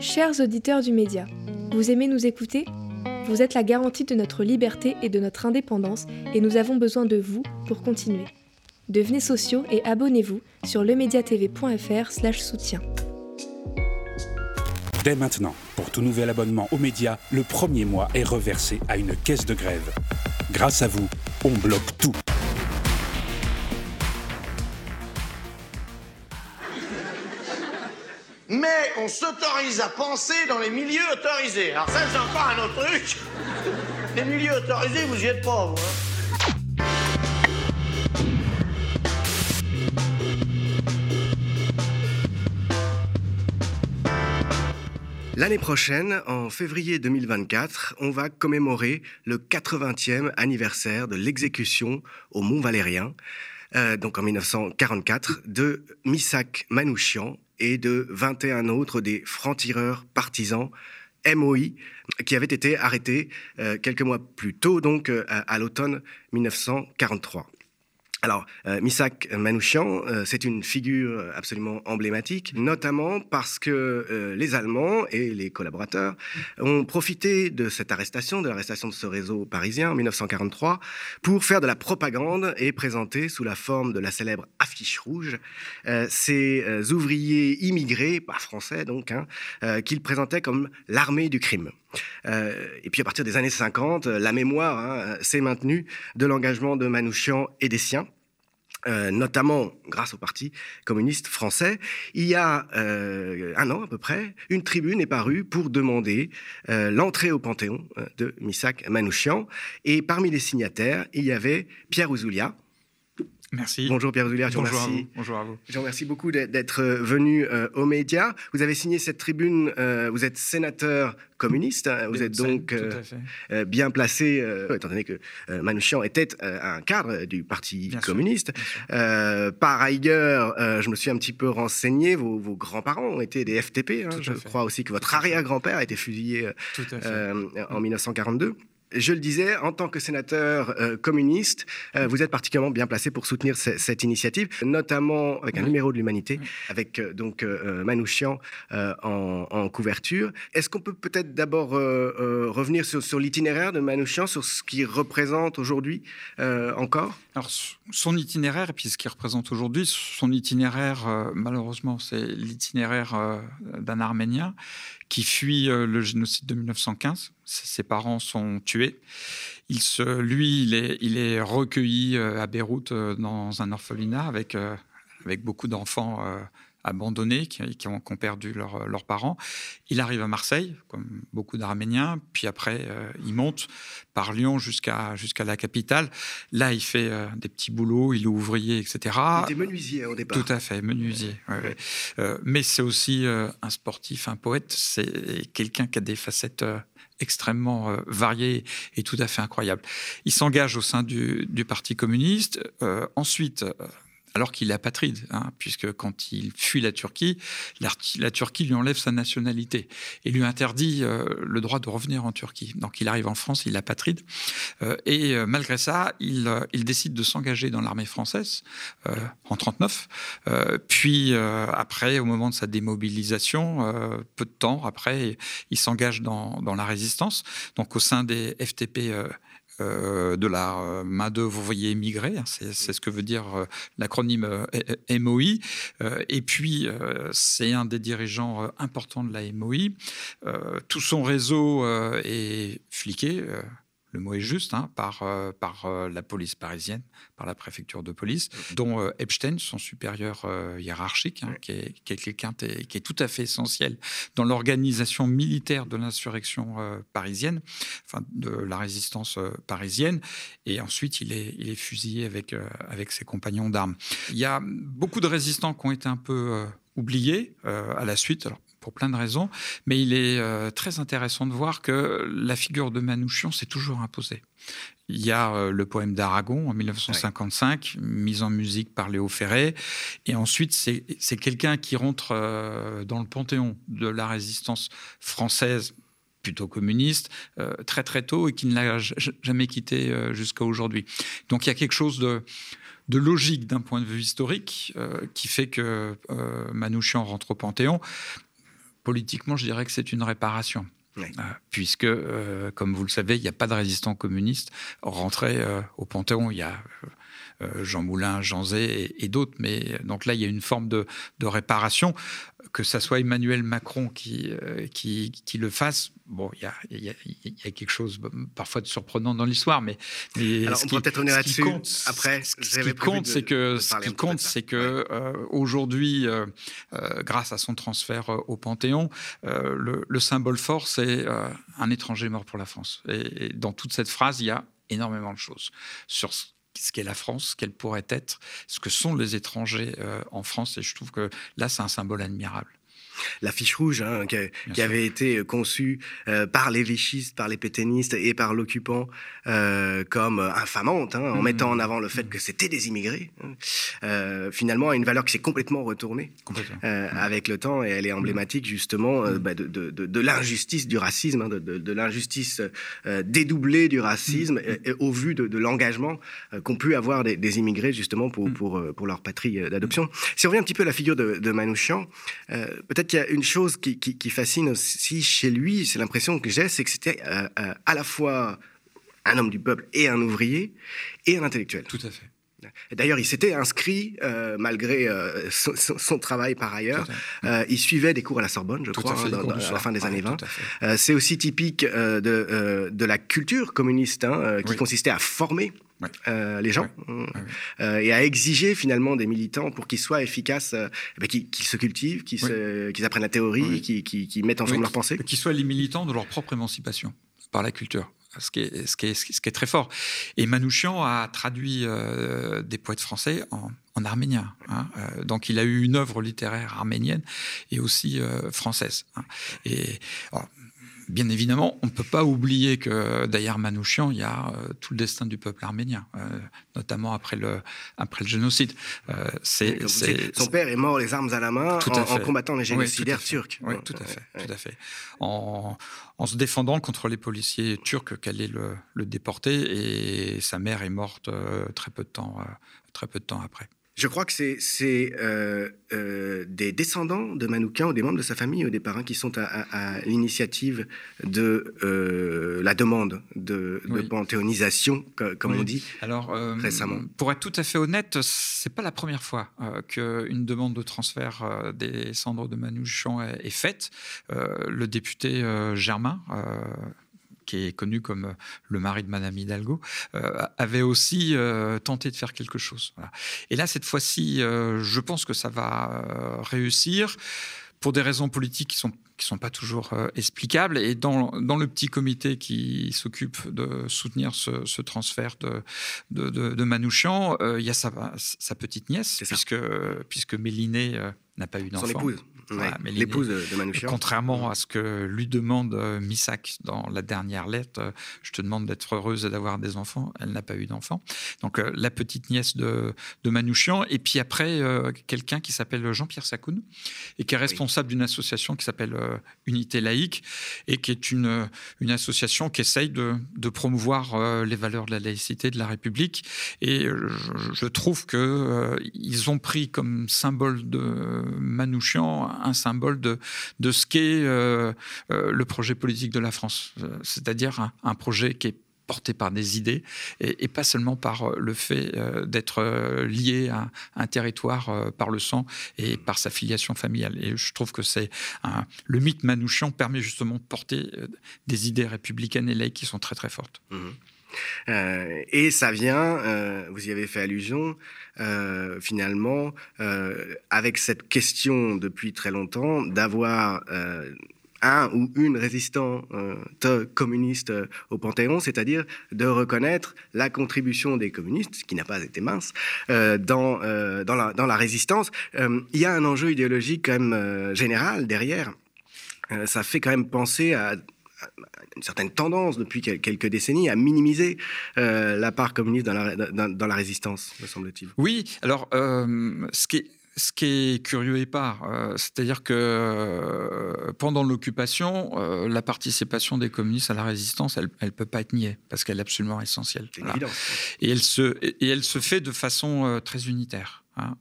Chers auditeurs du média, vous aimez nous écouter? Vous êtes la garantie de notre liberté et de notre indépendance et nous avons besoin de vous pour continuer. Devenez sociaux et abonnez-vous sur lemediatv.fr soutien. Dès maintenant, pour tout nouvel abonnement aux médias, le premier mois est reversé à une caisse de grève. Grâce à vous, on bloque tout. On s'autorise à penser dans les milieux autorisés. Alors ça, c'est encore un autre truc. Les milieux autorisés, vous y êtes pas, vous. Hein. L'année prochaine, en février 2024, on va commémorer le 80e anniversaire de l'exécution au Mont Valérien, euh, donc en 1944, de Missak Manouchian, et de 21 autres des francs-tireurs partisans MOI qui avaient été arrêtés euh, quelques mois plus tôt, donc euh, à l'automne 1943. Alors, euh, Misak Manouchian, euh, c'est une figure absolument emblématique, notamment parce que euh, les Allemands et les collaborateurs ont profité de cette arrestation, de l'arrestation de ce réseau parisien en 1943, pour faire de la propagande et présenter sous la forme de la célèbre affiche rouge ces ouvriers immigrés, pas français donc, hein, qu'ils présentaient comme l'armée du crime. et puis à partir des années 50, la mémoire hein, s'est maintenue de l'engagement de Manouchian et des siens. Euh, notamment grâce au Parti communiste français, il y a euh, un an à peu près, une tribune est parue pour demander euh, l'entrée au Panthéon de Misak Manouchian. Et parmi les signataires, il y avait Pierre Ouzoulia, Merci. Bonjour Pierre Ouzoulière, je Bonjour À vous. Bonjour à vous. Je vous remercie beaucoup d'être venu aux médias. Vous avez signé cette tribune, vous êtes sénateur communiste. Hein. Vous êtes donc euh, euh, bien placé, euh, étant donné que Manouchian était un cadre du Parti communiste. par ailleurs, je me suis un petit peu renseigné, vos, grands-parents ont été des FTP. Hein. Je crois aussi que votre arrière-grand-père a été fusillé en 1942 je le disais, en tant que sénateur euh, communiste, euh, vous êtes particulièrement bien placé pour soutenir cette initiative, notamment avec un numéro de l'humanité, avec euh, donc Manouchian en, couverture. Est-ce qu'on peut peut-être d'abord revenir sur, l'itinéraire de Manouchian, sur ce qu'il représente aujourd'hui encore? Son itinéraire, et puis ce qu'il représente aujourd'hui, son itinéraire, malheureusement, c'est l'itinéraire d'un Arménien qui fuit le génocide de 1915 ses parents sont tués. Il se, lui, il est, il est recueilli euh, à Beyrouth euh, dans un orphelinat avec, euh, avec beaucoup d'enfants abandonnés, qui, qui, ont, perdu leurs parents. Il arrive à Marseille, comme beaucoup d'Arméniens, puis après, il monte par Lyon jusqu'à jusqu'à la capitale. Là, il fait des petits boulots, il est ouvrier, etc. Il était menuisier au départ. Tout à fait, menuisier. mais c'est aussi un sportif, un poète, c'est quelqu'un qui a des facettes extrêmement euh, varié et tout à fait incroyable. Il s'engage au sein du, Parti communiste. Euh, ensuite, euh, alors qu'il est apatride, hein, puisque quand il fuit la Turquie, la, Turquie lui enlève sa nationalité et lui interdit euh, le droit de revenir en Turquie. Donc il arrive en France, il est apatride, euh, et euh, malgré ça, il, décide de s'engager dans l'armée française en 39. puis après, au moment de sa démobilisation, peu de temps après, il s'engage dans, dans, la résistance, donc au sein des FTP euh, de la euh, main-d'œuvre ouvrier émigrée, hein, c'est ce que veut dire euh, l'acronyme MOI. et puis, c'est un des dirigeants importants de la MOI. tout son réseau est fliqué le mot est juste, hein, par, euh, par euh, la police parisienne, par la préfecture de police, dont euh, Epstein, son supérieur hiérarchique, hein, qui est, quelqu'un qui est tout à fait essentiel dans l'organisation militaire de l'insurrection parisienne, enfin de la résistance parisienne. Et ensuite, il est, il est fusillé avec, avec ses compagnons d'armes. Il y a beaucoup de résistants qui ont été un peu oubliés à la suite. Alors, pour plein de raisons, mais il est euh, très intéressant de voir que la figure de Manouchian s'est toujours imposée. Il y a euh, le poème d'Aragon en 1955, mis en musique par Léo Ferré, et ensuite c'est quelqu'un qui rentre euh, dans le panthéon de la résistance française plutôt communiste, très très tôt et qui ne l'a jamais quitté jusqu'à aujourd'hui. Donc il y a quelque chose de, de logique d'un point de vue historique qui fait que Manouchian rentre au Panthéon politiquement, je dirais que c'est une réparation. puisque, comme vous le savez, il n'y a pas de résistants communistes rentrés au Panthéon. Il y a euh, Jean Moulin, Jean Zé et, d'autres. Mais donc là, il y a une forme de, réparation. Que ça soit Emmanuel Macron qui, euh, qui, le fasse, bon, il y a, quelque chose parfois de surprenant dans l'histoire, mais, mais Alors, on peut peut-être là-dessus. Après, ce qui compte, c'est que ce qui compte, c'est que euh, aujourd'hui, grâce à son transfert au Panthéon, le, symbole fort, c'est un étranger mort pour la France. Et, et, dans toute cette phrase, il y a énormément de choses sur ce qu'est la France, ce qu'elle pourrait être, ce que sont les étrangers euh, en France. Et je trouve que là, c'est un symbole admirable la fiche rouge hein, qui, avait été conçue euh, par les vichistes, par les pétainistes et par l'occupant euh, comme infamante, hein, en mmh. mettant en avant le fait mmh. que c'était des immigrés, hein. euh, finalement a une valeur qui s'est complètement retournée mmh. avec le temps et elle est emblématique justement bah, de, l'injustice du racisme, de, l'injustice dédoublée du racisme au vu de, l'engagement qu'ont pu avoir des, immigrés justement pour, pour, pour leur patrie d'adoption. Si on revient un petit peu à la figure de, Manouchian, peut-être qu'il y a une chose qui, fascine aussi chez lui, c'est l'impression que j'ai, c'est que c'était euh, euh, à la fois un homme du peuple et un ouvrier et un intellectuel. Tout à fait. D'ailleurs, il s'était inscrit, euh, malgré son, travail par ailleurs. il suivait des cours à la Sorbonne, je crois, hein, à, la fin des années 20. c'est aussi typique de, de, la culture communiste, hein, qui consistait à former euh, les gens euh, et à exiger finalement des militants pour qu'ils soient efficaces, euh, eh ben, qu'ils se cultivent, qu'ils apprennent la théorie, qu'ils mettent en forme leur pensée. Qu'ils soient les militants de leur propre émancipation par la culture. Ce qui, est, très fort. Et Manouchian a traduit des poètes français en, arménien. Hein. donc il a eu une œuvre littéraire arménienne et aussi française. Hein. Et bien évidemment, on ne peut pas oublier que derrière Manouchian, il y a euh, tout le destin du peuple arménien, euh, notamment après le, après le génocide. Euh, c'est, son père est mort les armes à la main en, combattant les génocidaires turcs. Oui, tout à fait. Tout à fait. En, en, se défendant contre les policiers turcs qui allaient le, le déporter, et sa mère est morte très peu de temps, très peu de temps après. Je crois que c'est euh, euh, des descendants de Manoukian ou des membres de sa famille ou des parents qui sont à, l'initiative de euh, la demande de, panthéonisation, comme on dit Alors, récemment. Pour être tout à fait honnête, c'est pas la première fois qu'une demande de transfert des cendres de Manouchian est, est faite. le député Germain qui est connu comme euh, le mari de Madame Hidalgo, euh, avait aussi euh, tenté de faire quelque chose. Et là, cette fois-ci, je pense que ça va réussir pour des raisons politiques qui sont qui sont pas toujours explicables. Et dans, dans, le petit comité qui s'occupe de soutenir ce, transfert de, de, de, Manouchian, il y a sa, sa petite nièce, puisque, puisque Méliné n'a pas eu d'enfant. Son épouse l'épouse de, Manouchian. Contrairement à ce que lui demande euh, Missak dans la dernière lettre, euh, je te demande d'être heureuse et d'avoir des enfants. Elle n'a pas eu d'enfants. Donc euh, la petite nièce de, de Manouchian. Et puis après, quelqu'un qui s'appelle Jean-Pierre Sakoun et qui est responsable d'une association qui s'appelle Unité laïque et qui est une, une association qui essaye de, de promouvoir les valeurs de la laïcité de la République. Et je, je trouve qu'ils ont pris comme symbole de Manouchian un symbole de, de ce qu'est euh, euh, le projet politique de la France, euh, c'est-à-dire un, projet qui est porté par des idées et, pas seulement par le fait d'être lié à un territoire par le sang et par sa filiation familiale. Et je trouve que c'est le mythe Manouchian permet justement de porter des idées républicaines et laïques qui sont très très fortes. Mmh. Euh, et ça vient, euh, vous y avez fait allusion, euh, finalement, avec cette question depuis très longtemps d'avoir un ou une résistante communiste au Panthéon, c'est-à-dire de reconnaître la contribution des communistes, qui n'a pas été mince, dans, dans la résistance. Il y a un enjeu idéologique quand même général derrière. ça fait quand même penser à une certaine tendance depuis quelques décennies à minimiser euh, la part communiste dans la, dans, la résistance, me semble-t-il. Oui, alors ce qui est ce qui est curieux et pas, euh, c'est-à-dire que euh, pendant l'occupation, la participation des communistes à la résistance, elle ne peut pas être niée, parce qu'elle est absolument essentielle. Et, elle se, et elle se fait de façon très unitaire. Hein.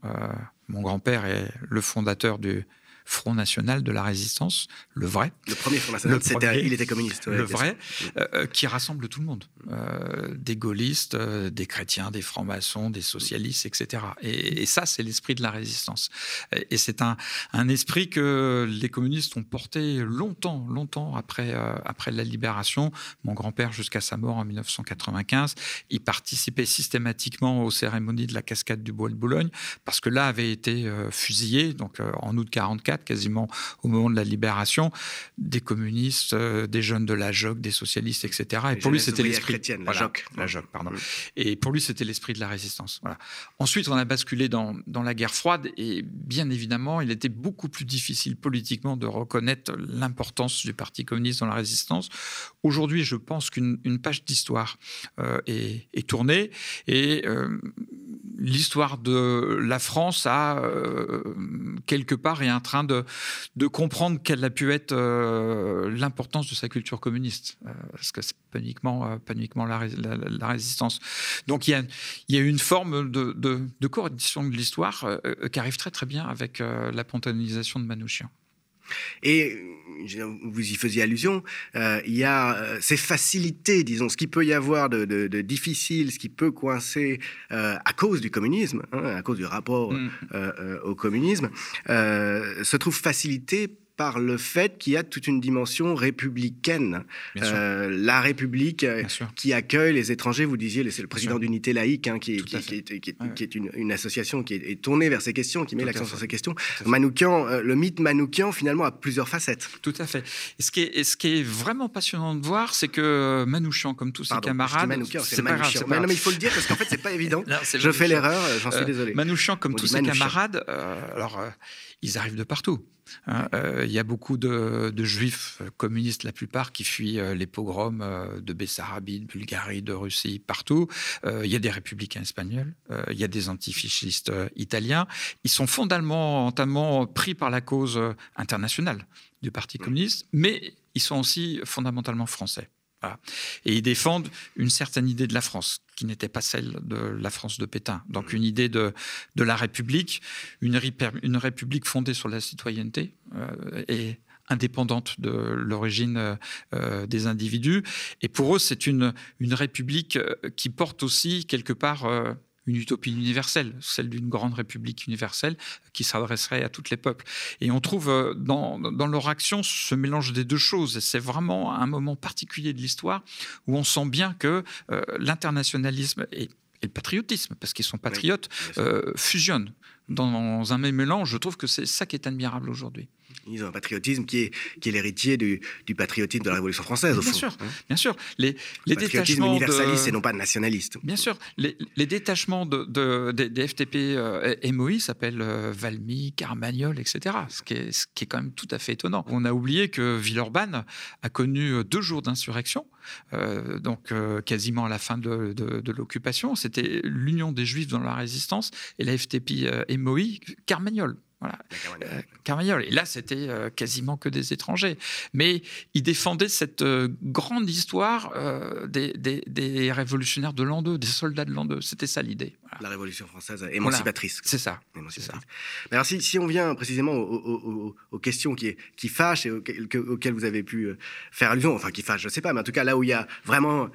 mon grand-père est le fondateur du, Front National de la Résistance, le vrai. Le premier Front National, il était communiste. le vrai, qui rassemble tout le monde. des gaullistes, des chrétiens, des francs-maçons, des socialistes, etc. Et, ça, c'est l'esprit de la résistance. Et, c'est un, un, esprit que les communistes ont porté longtemps, longtemps après, après la libération. Mon grand-père, jusqu'à sa mort en 1995, il participait systématiquement aux cérémonies de la cascade du Bois de Boulogne, parce que là avait été euh, fusillé, donc euh, en août 44, quasiment au moment de la libération, des communistes, euh, des jeunes de la JOC, des socialistes, etc. Et pour lui, c'était l'esprit la JOC, la JOC, pardon. Mm. Et pour lui, c'était l'esprit de la résistance. Voilà. Ensuite, on a basculé dans, dans la guerre froide, et bien évidemment, il était beaucoup plus difficile politiquement de reconnaître l'importance du Parti communiste dans la résistance. Aujourd'hui, je pense qu'une page d'histoire est, est, tournée et l'histoire de la France a euh, quelque part est en train de, comprendre quelle a pu être euh, l'importance de sa culture communiste, euh, parce que c'est pas pas uniquement la, résistance. Donc il y a, une forme de, de, de de l'histoire qui arrive très très bien avec la pontonisation de Manouchian. Et vous y faisiez allusion, euh, il y a euh, ces facilités, disons, ce qui peut y avoir de, difficile, ce qui peut coincer euh, à cause du communisme, hein, à cause du rapport mm. au communisme, se trouve facilité par le fait qu'il y a toute une dimension républicaine. Euh, la République euh, qui accueille les étrangers, vous disiez, c'est le président d'Unité laïque, hein, qui, est, une, association qui est, tournée vers ces questions, qui met l'accent sur ces questions. Manoukian, euh, le mythe Manoukian, finalement, a plusieurs facettes. Tout à fait. Et ce qui est, ce qui est vraiment passionnant de voir, c'est que Manouchian, comme tous ses camarades... c'est pas grave. Mais non, mais il faut le dire, parce qu'en fait, c'est pas évident. je fais l'erreur, j'en suis désolé. Manouchian, comme tous ses camarades, alors, ils arrivent de partout. Hein, euh, il y a beaucoup de, juifs euh, communistes, la plupart, qui fuient euh, les pogroms de Bessarabie, de Bulgarie, de Russie, partout. il y a des républicains espagnols, il y a des antifascistes italiens. Ils sont fondamentalement pris par la cause internationale du Parti communiste, mais ils sont aussi fondamentalement français. Et ils défendent une certaine idée de la France, qui n'était pas celle de la France de Pétain. Donc une idée de, de la République, une, une République fondée sur la citoyenneté euh, et indépendante de l'origine euh, des individus. Et pour eux, c'est une, une République euh, qui porte aussi quelque part une utopie universelle, celle d'une grande république universelle qui s'adresserait à tous les peuples. Et on trouve euh, dans, dans leur action ce mélange des deux choses. Et c'est vraiment un moment particulier de l'histoire où on sent bien que euh, l'internationalisme et, le patriotisme, parce qu'ils sont patriotes, euh, fusionnent dans un même mélange. Je trouve que c'est ça qui est admirable aujourd'hui. Ils ont un patriotisme qui est, qui est l'héritier du, du, patriotisme de la Révolution française, au bien fond. Sûr, hein. bien sûr. Les, les détachements universaliste et non pas nationaliste. Bien sûr. Les, les détachements de, de, des FTP euh, et MOI s'appellent euh, Valmy, Carmagnol, etc. Ce qui, est, ce qui est quand même tout à fait étonnant. On a oublié que Villeurbanne a connu euh, deux jours d'insurrection, euh, donc quasiment à la fin de, de l'occupation. C'était l'Union des Juifs dans la résistance et la FTP MOI, Carmagnol. Voilà. Euh, Carmagnol. Et là, c'était euh, quasiment que des étrangers. Mais il défendait cette euh, grande histoire des, des, révolutionnaires de l'an 2, des soldats de l'an 2. C'était ça l'idée. La Révolution française émancipatrice. C'est ça. ça. Mais alors, si, si, on vient précisément aux, questions qui, qui fâchent et auxquelles, vous avez pu faire allusion, enfin qui fâchent, je ne sais pas, mais en tout cas là où il y a vraiment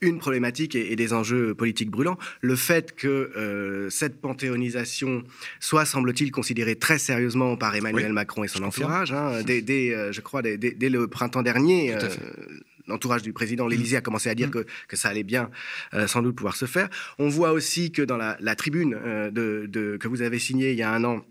une problématique et, des enjeux politiques brûlants, le fait que cette panthéonisation soit, semble-t-il, considérée très sérieusement par Emmanuel Macron et son entourage. Hein, dès, euh, je crois, dès, le printemps dernier, euh, l'entourage du président, mm. l'Élysée a commencé à dire mm. que, que, ça allait bien euh, sans doute pouvoir se faire. On voit aussi que dans la, tribune de, que vous avez signée il y a un an,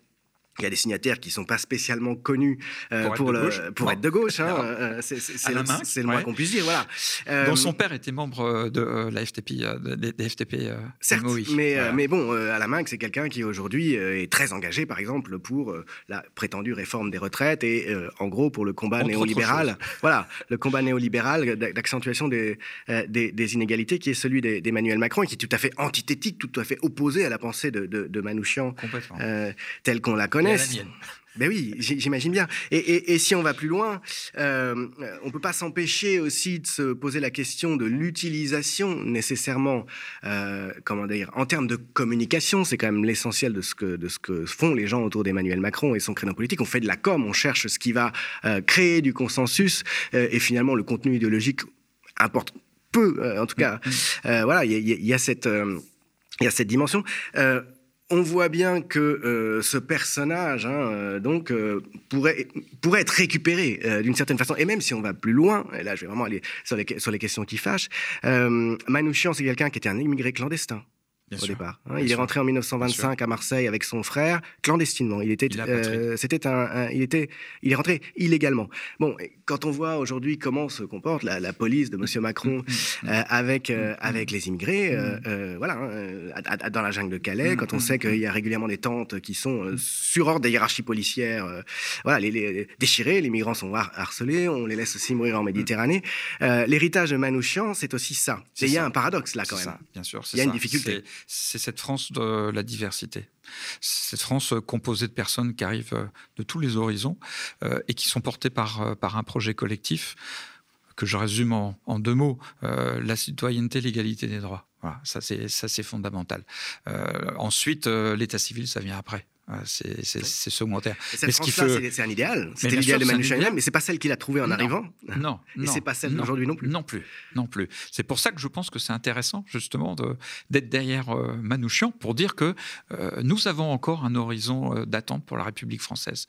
il y a des signataires qui ne sont pas spécialement connus euh, pour, pour, le, pour être de gauche. Hein, euh, c'est le, moins qu'on puisse dire. Voilà. Euh, Dont son père était membre de la FTP, des, FTP. certes, mais, mais bon, à la main, c'est quelqu'un qui aujourd'hui est très engagé, par exemple, pour la prétendue réforme des retraites et en gros pour le combat néolibéral. Voilà, le combat néolibéral d'accentuation des, des, inégalités qui est celui d'Emmanuel Macron et qui est tout à fait antithétique, tout à fait opposé à la pensée de, de, de Manouchian telle qu'on la connaît. Ben oui, j'imagine bien. Et, si on va plus loin, euh, on ne peut pas s'empêcher aussi de se poser la question de l'utilisation nécessairement, euh, comment dire, en termes de communication, c'est quand même l'essentiel de, ce que, de ce que font les gens autour d'Emmanuel Macron et son créneau politique. On fait de la com, on cherche ce qui va euh, créer du consensus, et finalement le contenu idéologique importe peu, en tout cas. Mm-hmm. voilà, il y, a cette... il y a cette dimension on voit bien que euh, ce personnage hein, euh, donc euh, pourrait pourrait être récupéré d'une certaine façon. Et même si on va plus loin et là je vais vraiment aller sur les sur les questions qui fâchent Manouchian c'est quelqu'un qui était un immigré clandestin au départ. Hein. il est rentré en 1925 à Marseille avec son frère, clandestinement. Il était, euh, c'était un, il était, il est rentré illégalement. Bon, quand on voit aujourd'hui comment se comporte la, police de Monsieur Macron mm, mm, mm. Euh, avec euh, avec les immigrés, voilà, hein, dans la jungle de Calais, quand on sait qu'il y a régulièrement des tentes qui sont sur ordre des hiérarchies policières, voilà, les, les, déchirées, les migrants sont harcelés, on les laisse aussi mourir en Méditerranée. L'héritage de Manouchian, c'est aussi ça. Il y a un paradoxe là quand même. Ça, bien sûr, il y a une difficulté c'est cette France de la diversité. Cette France composée de personnes qui arrivent euh, de tous les horizons euh, et qui sont portées par, euh, par un projet collectif que je résume en, deux mots, la citoyenneté, l'égalité des droits. Voilà, ça c'est fondamental. ensuite, l'état civil, ça vient après. C'est secondaire. cette France-là, c'est un idéal. C'était l'idéal de Manu Chagall, mais c'est pas celle qu'il a trouvée en arrivant. Non, et c'est pas celle d'aujourd'hui non plus. Non plus, non plus. C'est pour ça que je pense que c'est intéressant justement d'être derrière euh, Manouchian pour dire que euh, nous avons encore un horizon euh, d'attente pour la République française.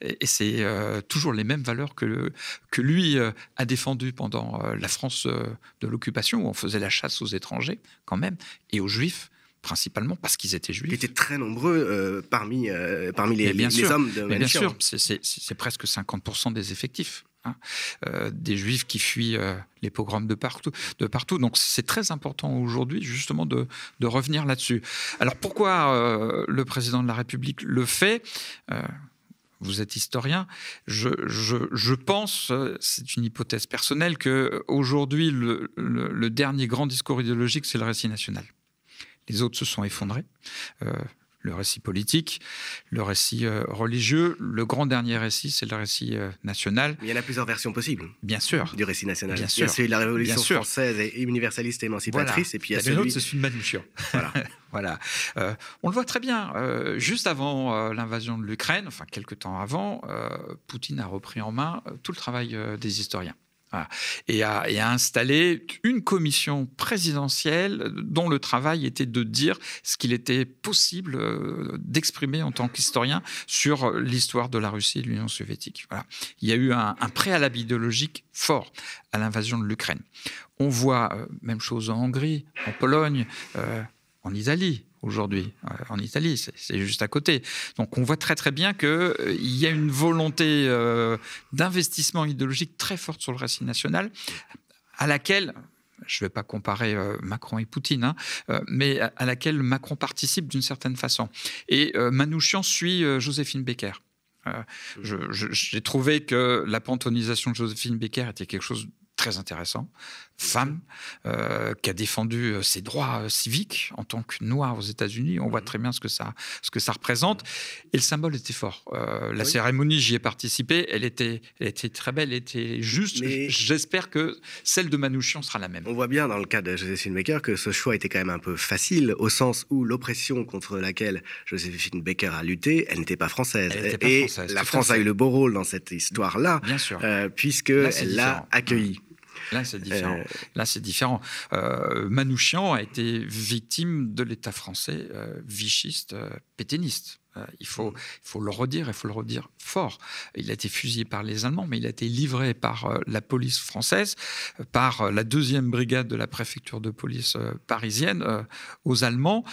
Et, c'est toujours les mêmes valeurs que, que lui a défendues pendant la France de l'occupation où on faisait la chasse aux étrangers quand même et aux juifs principalement parce qu'ils étaient juifs. Ils étaient très nombreux euh, parmi, euh, parmi les, les, hommes de Bien sûr, c'est presque 50% des effectifs. Hein. Euh, des juifs qui fuient les pogroms de partout, de partout. Donc c'est très important aujourd'hui justement de, de revenir là-dessus. Alors pourquoi le président de la République le fait? Vous êtes historien, je, je, je pense, c'est une hypothèse personnelle, que aujourd'hui le, le dernier grand discours idéologique, c'est le récit national. Les autres se sont effondrés. Euh, le récit politique, le récit euh, religieux. Le grand dernier récit, c'est le récit euh, national. il y en a plusieurs versions possibles. Bien sûr. Du récit national. Bien sûr. Il y a la Révolution française et universaliste et émancipatrice. Et puis il y a celui... c'est une Manouchian. Voilà. voilà. on le voit très bien. juste avant l'invasion de l'Ukraine, enfin quelques temps avant, Poutine a repris en main tout le travail des historiens. Et, a, installé une commission présidentielle dont le travail était de dire ce qu'il était possible euh, d'exprimer en tant qu'historien sur l'histoire de la Russie et de l'Union soviétique. Voilà. Il y a eu un, préalable idéologique fort à l'invasion de l'Ukraine. On voit, euh, même chose en Hongrie, en Pologne, euh, en Italie, aujourd'hui euh, en Italie, c'est juste à côté. Donc on voit très très bien qu'il euh, y a une volonté euh, d'investissement idéologique très forte sur le récit national, à laquelle je ne vais pas comparer Macron et Poutine, hein, mais à, laquelle Macron participe d'une certaine façon. Et Manouchian suit Joséphine Becker. J'ai trouvé que la pantonisation de Joséphine Becker était quelque chose très intéressant, femme, euh, qui a défendu euh, ses droits euh, civiques en tant que noire aux États-Unis. On voit mhm. très bien ce que ça, ce que ça représente. Et le symbole était fort. la cérémonie, j'y ai participé. Elle était, elle était très belle, elle était juste. J'espère que celle de Manouchian sera la même. On voit bien dans le cas de Joséphine Baker que ce choix était quand même un peu facile, au sens où l'oppression contre laquelle Joséphine Baker a lutté, elle n'était pas française. et la France a eu le beau rôle dans cette histoire-là, puisque elle l'a accueillie. Là, c'est différent. Euh, Là, c'est différent. Euh, Manouchian a été victime de l'État français euh, vichiste, péténiste. Il faut, il faut le redire, il faut le redire fort. Il a été fusillé par les Allemands, mais il a été livré par la police française, par la deuxième brigade de la préfecture de police parisienne aux Allemands,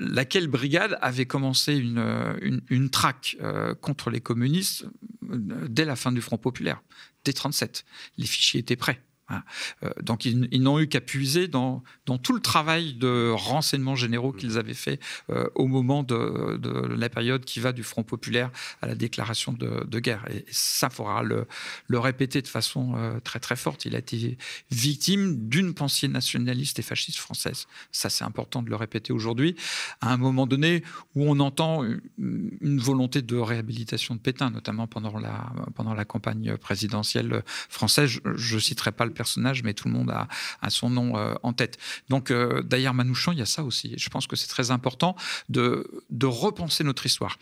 laquelle brigade avait commencé une, une, une traque contre les communistes dès la fin du Front populaire, dès 37. Les fichiers étaient prêts. Euh, donc ils, n'ont eu qu'à puiser dans, dans, tout le travail de renseignements généraux qu'ils mmh. avaient fait euh, au moment de, la période qui va du Front populaire à la déclaration de, guerre. Et ça, il faudra le, le, répéter de façon euh, très très forte. Il a été victime d'une pensée nationaliste et fasciste française. Ça, c'est important de le répéter aujourd'hui, à un moment donné où on entend une volonté de réhabilitation de Pétain, notamment pendant la, pendant la campagne présidentielle française. Je ne citerai pas le personnage, mais tout le monde a, son nom euh, en tête. Donc, euh, derrière Manouchian, il y a ça aussi. Je pense que c'est très important de, repenser notre histoire.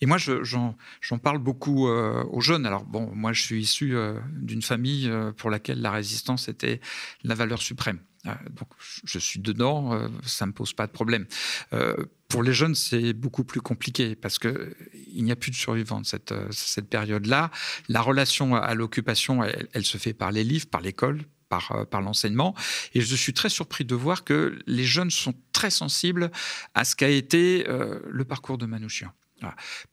Et moi, j'en parle beaucoup euh, aux jeunes. Alors, bon, moi, je suis issu d'une famille pour laquelle la résistance était la valeur suprême. Donc, je suis dedans, ça ne me pose pas de problème. Pour les jeunes, c'est beaucoup plus compliqué parce qu'il n'y a plus de survivants de cette, cette période-là. La relation à l'occupation, elle, se fait par les livres, par l'école, par, euh, par l'enseignement. Et je suis très surpris de voir que les jeunes sont très sensibles à ce qu'a été euh, le parcours de Manouchian.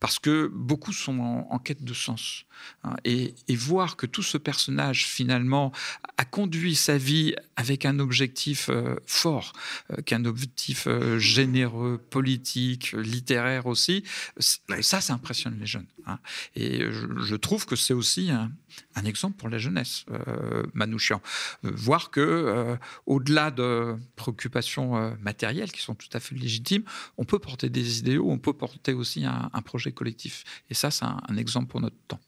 Parce que beaucoup sont en, quête de sens. Hein, et, voir que tout ce personnage, finalement, a conduit sa vie avec un objectif euh, fort, euh, qu'un objectif euh, généreux, politique, littéraire aussi, ça, ça impressionne les jeunes. Hein. Et je, trouve que c'est aussi un, exemple pour la jeunesse, Manouchian. voir que, au-delà de préoccupations matérielles qui sont tout à fait légitimes, on peut porter des idéaux, on peut porter aussi un, projet collectif. Et ça, c'est un exemple pour notre temps.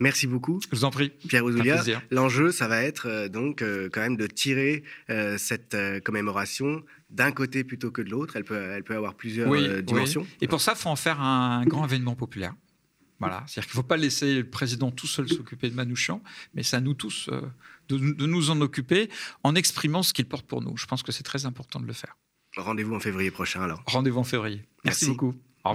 Merci beaucoup. Je vous en prie. Pierre Ouzoulia. L'enjeu, ça va être euh, donc euh, quand même de tirer euh, cette commémoration d'un côté plutôt que de l'autre. Elle peut, elle peut avoir plusieurs dimensions. Et pour ça, il faut en faire un grand événement populaire. Voilà, c'est-à-dire qu'il ne faut pas laisser le président tout seul s'occuper de Manouchian, mais c'est à nous tous de, nous en occuper en exprimant ce qu'il porte pour nous. Je pense que c'est très important de le faire. Rendez-vous en février prochain alors. Rendez-vous en février. Merci beaucoup. Au.